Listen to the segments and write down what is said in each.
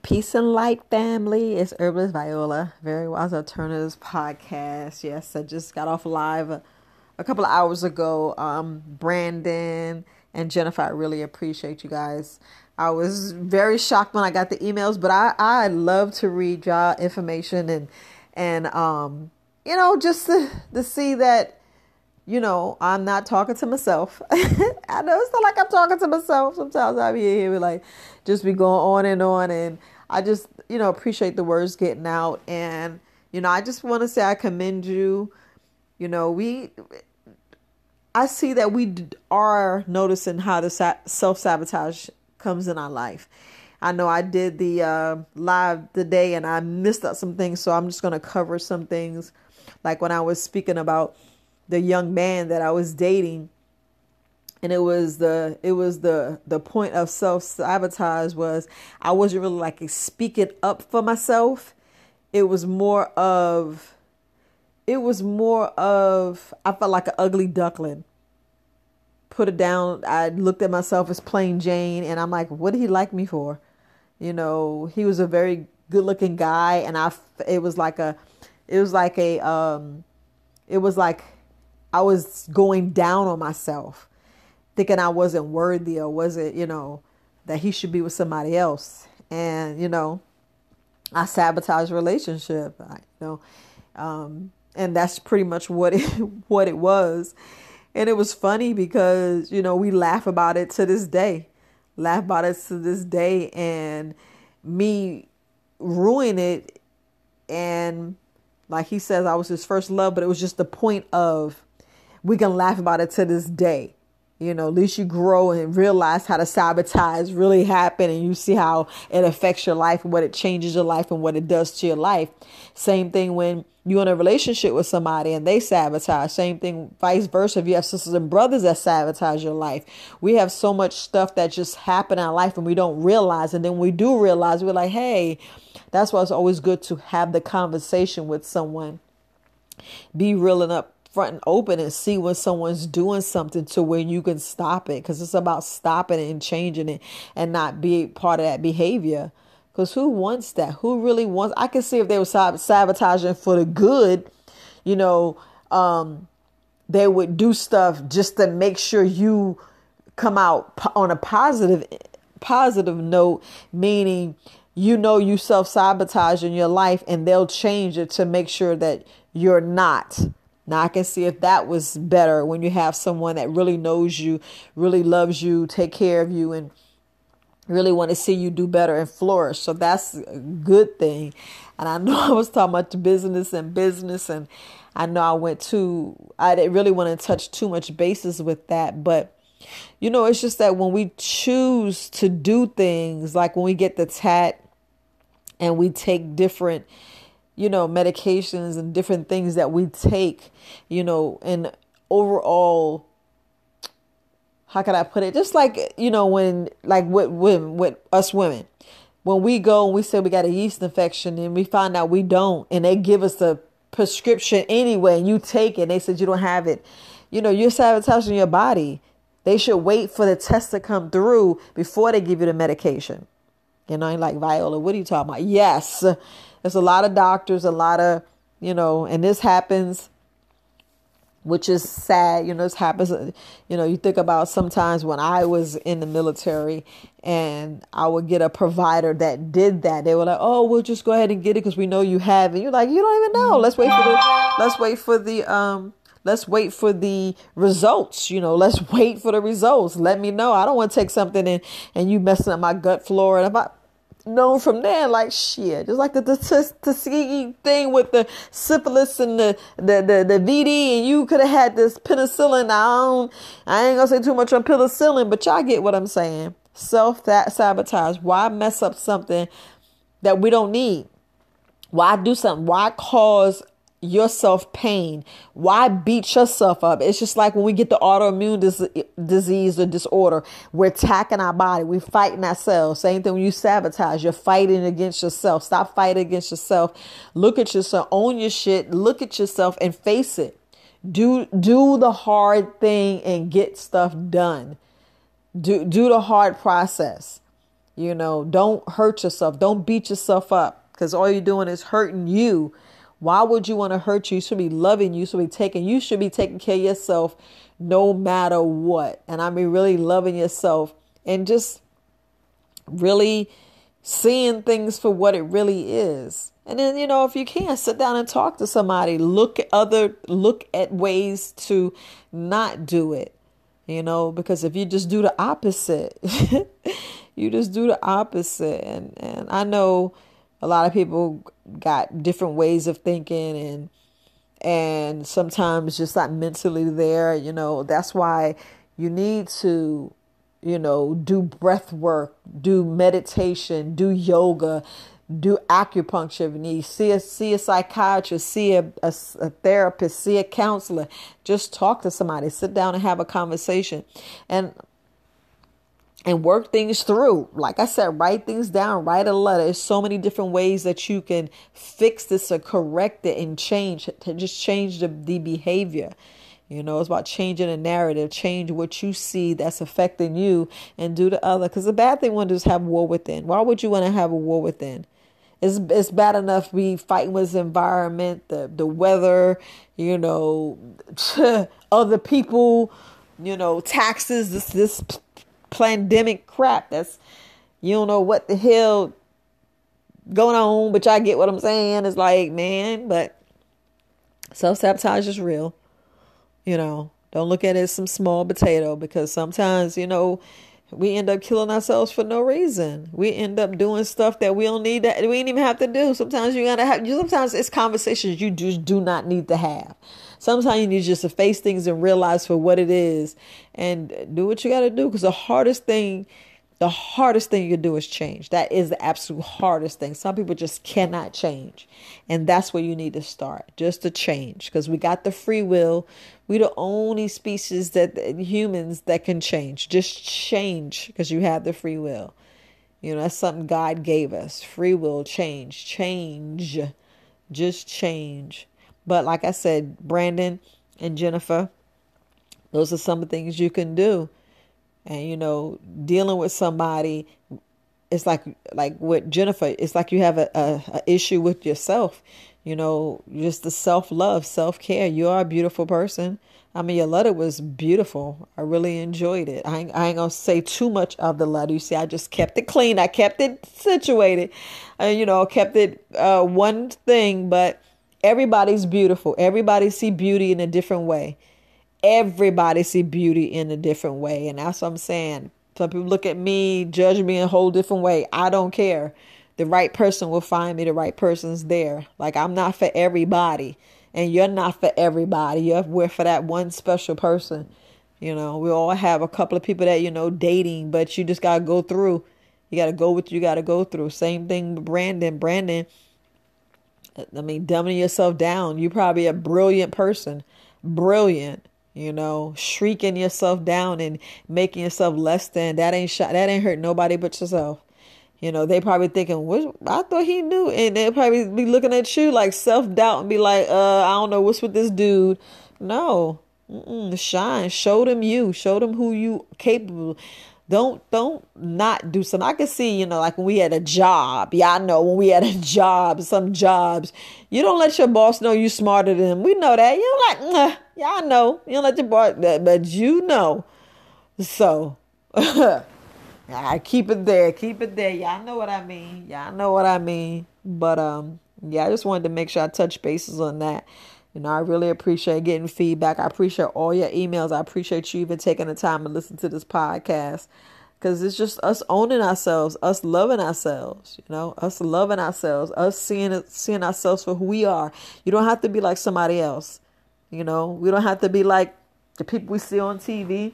Peace and light, family. It's Herbalist Viola, Very Wise Alternatives podcast. Yes, I just got off live a, a couple of hours ago. Um, Brandon and Jennifer, I really appreciate you guys. I was very shocked when I got the emails, but I, I love to read y'all information and and um, you know just to, to see that you know, I'm not talking to myself. I know it's not like I'm talking to myself. Sometimes I'm here, here like just be going on and on and I just, you know, appreciate the words getting out. And, you know, I just want to say I commend you. You know, we, I see that we are noticing how the self sabotage comes in our life. I know I did the uh, live today and I missed out some things, so I'm just going to cover some things. Like when I was speaking about the young man that I was dating and it was the it was the the point of self sabotage was I wasn't really like speaking up for myself. It was more of it was more of I felt like an ugly duckling. Put it down. I looked at myself as plain Jane, and I'm like, what did he like me for? You know, he was a very good looking guy, and I it was like a it was like a um it was like I was going down on myself thinking I wasn't worthy or wasn't, you know, that he should be with somebody else. And, you know, I sabotage relationship, you know, um, and that's pretty much what it, what it was. And it was funny because, you know, we laugh about it to this day, laugh about it to this day. And me ruin it. And like he says, I was his first love, but it was just the point of, we can laugh about it to this day you know, at least you grow and realize how the sabotage really happen and you see how it affects your life and what it changes your life and what it does to your life. Same thing when you're in a relationship with somebody and they sabotage. Same thing, vice versa. If you have sisters and brothers that sabotage your life, we have so much stuff that just happen in our life and we don't realize. And then we do realize, we're like, hey, that's why it's always good to have the conversation with someone. Be real and up front and open and see when someone's doing something to where you can stop it because it's about stopping it and changing it and not be part of that behavior. Because who wants that? Who really wants i can see if they were sabotaging for the good you know um, they would do stuff just to make sure you come out on a positive positive note meaning you know you self-sabotage in your life and they'll change it to make sure that you're not now I can see if that was better when you have someone that really knows you, really loves you, take care of you, and really want to see you do better and flourish. So that's a good thing. And I know I was talking about business and business, and I know I went too. I didn't really want to touch too much bases with that, but you know, it's just that when we choose to do things, like when we get the tat and we take different you know, medications and different things that we take, you know, and overall, how can I put it? Just like, you know, when, like with women, with us women, when we go and we say we got a yeast infection and we find out we don't, and they give us a prescription anyway, and you take it, and they said you don't have it, you know, you're sabotaging your body. They should wait for the test to come through before they give you the medication. You know, like Viola, what are you talking about? Yes there's a lot of doctors, a lot of, you know, and this happens, which is sad. You know, this happens, you know, you think about sometimes when I was in the military and I would get a provider that did that. They were like, oh, we'll just go ahead and get it because we know you have it. You're like, you don't even know. Let's wait for the, let's wait for the, um, let's wait for the results you know let's wait for the results let me know i don't want to take something and and you messing up my gut flora and if i known from there like shit. Just like the, the Tuskegee thing with the syphilis and the, the, the, the VD and you could have had this penicillin. I don't, I ain't gonna say too much on penicillin, but y'all get what I'm saying. Self that sabotage. Why mess up something that we don't need? Why do something? Why cause yourself pain. Why beat yourself up? It's just like when we get the autoimmune dis- disease or disorder, we're attacking our body, we're fighting ourselves. Same thing when you sabotage, you're fighting against yourself. Stop fighting against yourself. Look at yourself, own your shit, look at yourself and face it. Do do the hard thing and get stuff done. Do do the hard process. You know, don't hurt yourself. Don't beat yourself up because all you're doing is hurting you. Why would you want to hurt you? You should be loving you. you should be taking you should be taking care of yourself no matter what. And I mean really loving yourself and just really seeing things for what it really is. And then, you know, if you can't sit down and talk to somebody, look at other look at ways to not do it. You know, because if you just do the opposite, you just do the opposite. And and I know a lot of people got different ways of thinking and and sometimes just not mentally there, you know, that's why you need to you know, do breath work, do meditation, do yoga, do acupuncture if you need, see a, see a psychiatrist, see a, a, a, therapist, see a counselor. Just talk to somebody, sit down and have a conversation and and work things through. Like I said, write things down, write a letter. There's so many different ways that you can fix this or correct it and change to just change the, the behavior. You know, it's about changing the narrative, change what you see that's affecting you and do the other. Because the bad thing one is have war within. Why would you want to have a war within? It's, it's bad enough we fighting with the environment, the, the weather, you know, other people, you know, taxes, this, this pandemic crap. That's, you don't know what the hell going on, but y'all get what I'm saying. It's like, man, but self sabotage is real. You know, don't look at it as some small potato because sometimes, you know, we end up killing ourselves for no reason. We end up doing stuff that we don't need that we ain't even have to do. Sometimes you gotta have sometimes it's conversations you just do not need to have. Sometimes you need just to face things and realize for what it is and do what you gotta do. Because the hardest thing the hardest thing you can do is change. That is the absolute hardest thing. Some people just cannot change. And that's where you need to start, just to change. Because we got the free will. we the only species that humans that can change. Just change because you have the free will. You know, that's something God gave us. Free will, change, change, just change. But like I said, Brandon and Jennifer, those are some things you can do. And you know dealing with somebody it's like like with jennifer it's like you have a, a, a issue with yourself. You know just the self-love self-care. You are a beautiful person. I mean your letter was beautiful. I really enjoyed it. I ain't, I ain't gonna say too much of the letter. You see i just kept it clean. I kept it situated. And you know kept it uh, one thing but everybody's beautiful everybody see beauty in a different way everybody see beauty in a different way. And that's what I'm saying. Some people look at me, judge me in a whole different way. I don't care. The right person will find me. The right person's there. Like I'm not for everybody, and you're not for everybody. You're we're for that one special person. You know, we all have a couple of people that you know dating, but you just gotta go through. You gotta go with you gotta go through. Same thing with Brandon. Brandon, I mean, dumbing yourself down. You're probably a brilliant person, brilliant you know shrieking yourself down and making yourself less than. That ain't shot that ain't hurt nobody but yourself. You know they probably thinking what i thought he knew. And they probably be looking at you like self-doubt and be like uh i don't know what's with this dude. No. Mm-mm, shine. Show them you. Show them who you capable don't don't not do something. I can see, you know, like when we had a job. Yeah, I know when we had a job, some jobs, you don't let your boss know you smarter than him. We know that. You like, nah, yeah, I know. You don't let your boss, that but you know. So, I keep it there, keep it there. Y'all know what I mean. Y'all know what I mean. But um, yeah, I just wanted to make sure I touch bases on that. You know, I really appreciate getting feedback. I appreciate all your emails. I appreciate you even taking the time to listen to this podcast because it's just us owning ourselves, us loving ourselves, you know, us loving ourselves, us seeing seeing ourselves for who we are. You don't have to be like somebody else, you know. We don't have to be like the people we see on TV.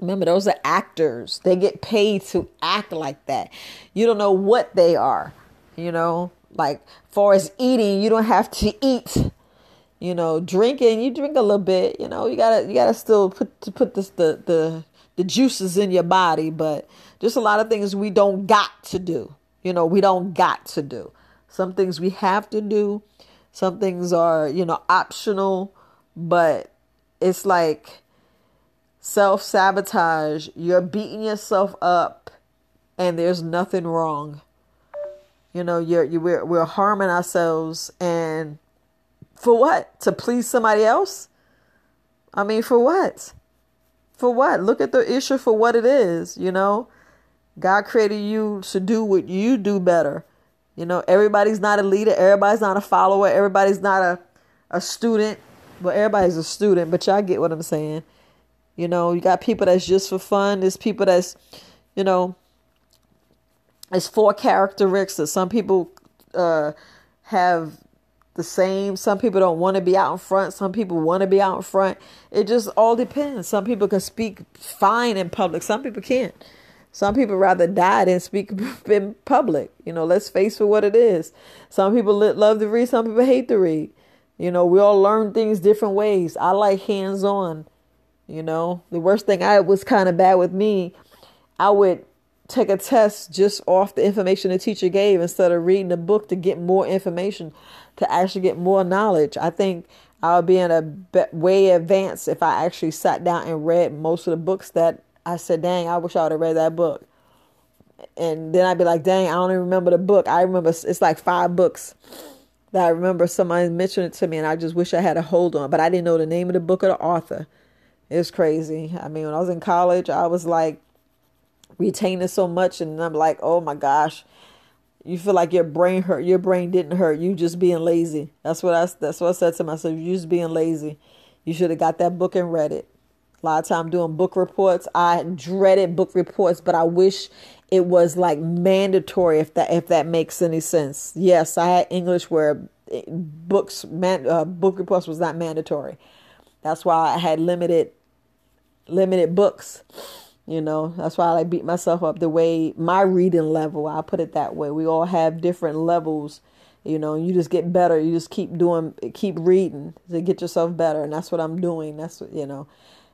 Remember, those are actors. They get paid to act like that. You don't know what they are, you know. Like, far as eating, you don't have to eat you know, drinking, you drink a little bit, you know, you gotta you gotta still put to put this the the the juices in your body, but just a lot of things we don't got to do. You know, we don't got to do. Some things we have to do. Some things are, you know, optional, but it's like self sabotage. You're beating yourself up and there's nothing wrong. You know, you're, you we're, we're harming ourselves and for what? To please somebody else? I mean, for what? For what? Look at the issue for what it is, you know? God created you to do what you do better. You know, everybody's not a leader, everybody's not a follower, everybody's not a, a student. Well, everybody's a student, but y'all get what I'm saying. You know, you got people that's just for fun. There's people that's, you know, it's four characteristics. Some people uh, have the same. Some people don't want to be out in front. Some people want to be out in front. It just all depends. Some people can speak fine in public. Some people can't. Some people rather die than speak in public. You know, let's face it what it is. Some people love to read. Some people hate to read. You know, we all learn things different ways. I like hands on. You know, the worst thing I was kind of bad with me. I would take a test just off the information the teacher gave instead of reading the book to get more information, to actually get more knowledge. I think I would be in a way advanced if I actually sat down and read most of the books that I said, dang, I wish I would have read that book. And then I'd be like, dang, I don't even remember the book. I remember it's like five books that I remember somebody mentioned it to me, and I just wish I had a hold on. But I didn't know the name of the book or the author. It's crazy. I mean, when I was in college, I was like retaining so much, and I'm like, oh my gosh, you feel like your brain hurt. Your brain didn't hurt. You just being lazy. That's what I. That's what I said to myself. You just being lazy. You should have got that book and read it. A lot of time doing book reports. I dreaded book reports, but I wish it was like mandatory if that if that makes any sense. Yes, I had English where eh, books man, uh, book reports was not mandatory. That's why I had limited limited books. You know, that's why I like beat myself up the way my reading level, I put it that way. We all have different levels, you know, you just get better. You just keep doing, keep reading to get yourself better. And that's what I'm doing. That's what, you know,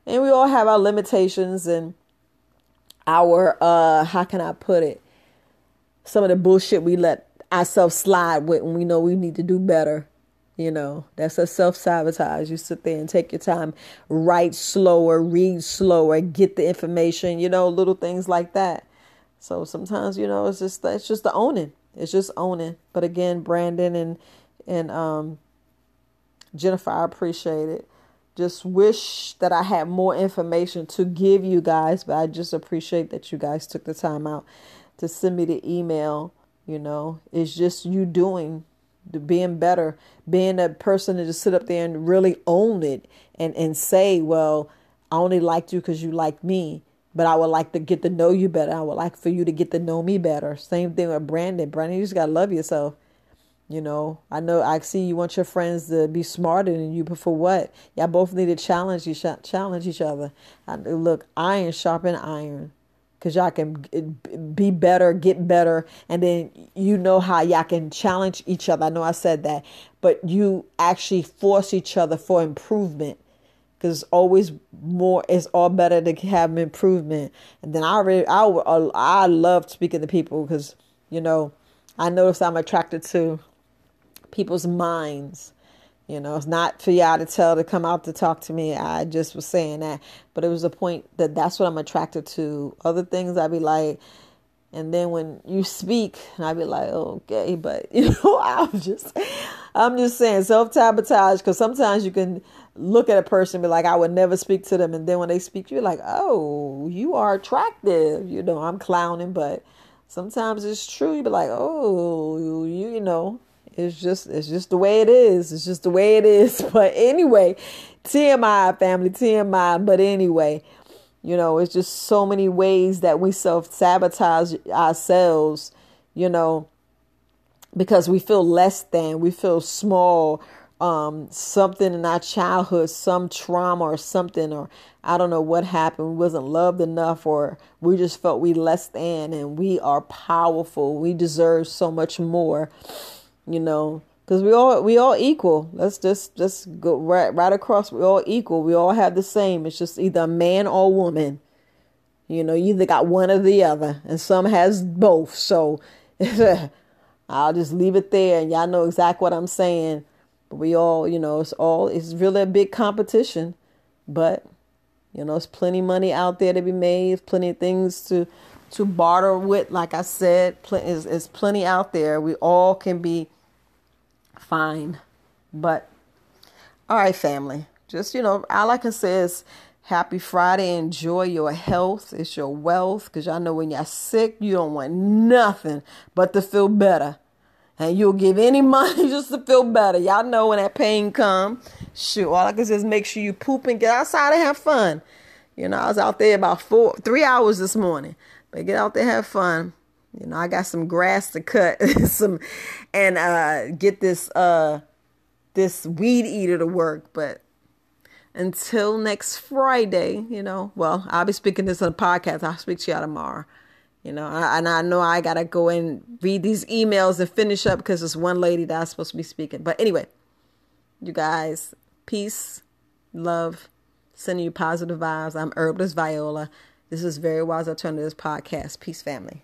and we all have our limitations and our, uh, how can I put it? Some of the bullshit we let ourselves slide with when we know we need to do better. You know, that's a self sabotage. You sit there and take your time, write slower, read slower, get the information, you know, little things like that. So sometimes, you know, it's just it's just the owning. It's just owning. But again, Brandon and and um Jennifer, I appreciate it. Just wish that I had more information to give you guys, but I just appreciate that you guys took the time out to send me the email. You know, it's just you doing being better, being a person to just sit up there and really own it and, and say, well, I only liked you because you liked me, but I would like to get to know you better. I would like for you to get to know me better. Same thing with Brandon. Brandon, you just got to love yourself. You know, I know I see you want your friends to be smarter than you, but for what? Y'all both need to challenge each challenge each other. I, look, iron sharpen iron because y'all can be better, get better, and then you know how y'all can challenge each other. I know I said that, but you actually force each other for improvement because always more is all better to have improvement. And then I really, I, I love speaking to people because you know I notice I'm attracted to people's minds you know, it's not for y'all to tell to come out to talk to me. I just was saying that, but it was a point that that's what I'm attracted to. Other things I'd be like, and then when you speak, and I'd be like, okay, but you know, I'm just, I'm just saying self sabotage because sometimes you can look at a person be like, I would never speak to them, and then when they speak, you're like, oh, you are attractive. You know, I'm clowning, but sometimes it's true. You be like, oh, you, you know, it's just it's just the way it is. It's just the way it is. But anyway, TMI family, TMI. But anyway, you know, it's just so many ways that we self sabotage ourselves, you know, because we feel less than, we feel small, um, something in our childhood, some trauma or something, or I don't know what happened. We wasn't loved enough, or we just felt we less than, and we are powerful. We deserve so much more you know because we all we all equal. Let's just just go right right across. We all equal. We all have the same. It's just either a man or woman. You know you either got one or the other and some has both. So i'll just leave it there and y'all know exactly what i'm saying. But we all you know it's all it's really a big competition. But you know it's plenty money out there to be made. Plenty of things to to barter with. Like I said, is is plenty out there. We all can be fine, but all right, family. Just you know, all I can say is happy Friday. Enjoy your health. It's your wealth, because y'all know when you're sick, you don't want nothing but to feel better and you'll give any money just to feel better. Y'all know when that pain come, shoot, all I can say is make sure you poop and get outside and have fun. You know, I was out there about four, three hours this morning, but get out there, have fun. You know, I got some grass to cut, some, and uh, get this uh, this weed eater to work. But until next Friday, you know, well, I'll be speaking this on the podcast. I'll speak to y'all tomorrow. You know, and I know I gotta go and read these emails and finish up because there's one lady that I'm supposed to be speaking. But anyway, you guys, peace, love, sending you positive vibes. I'm Herbalist Viola. This is Very Wise Alternatives Podcast. Peace, family.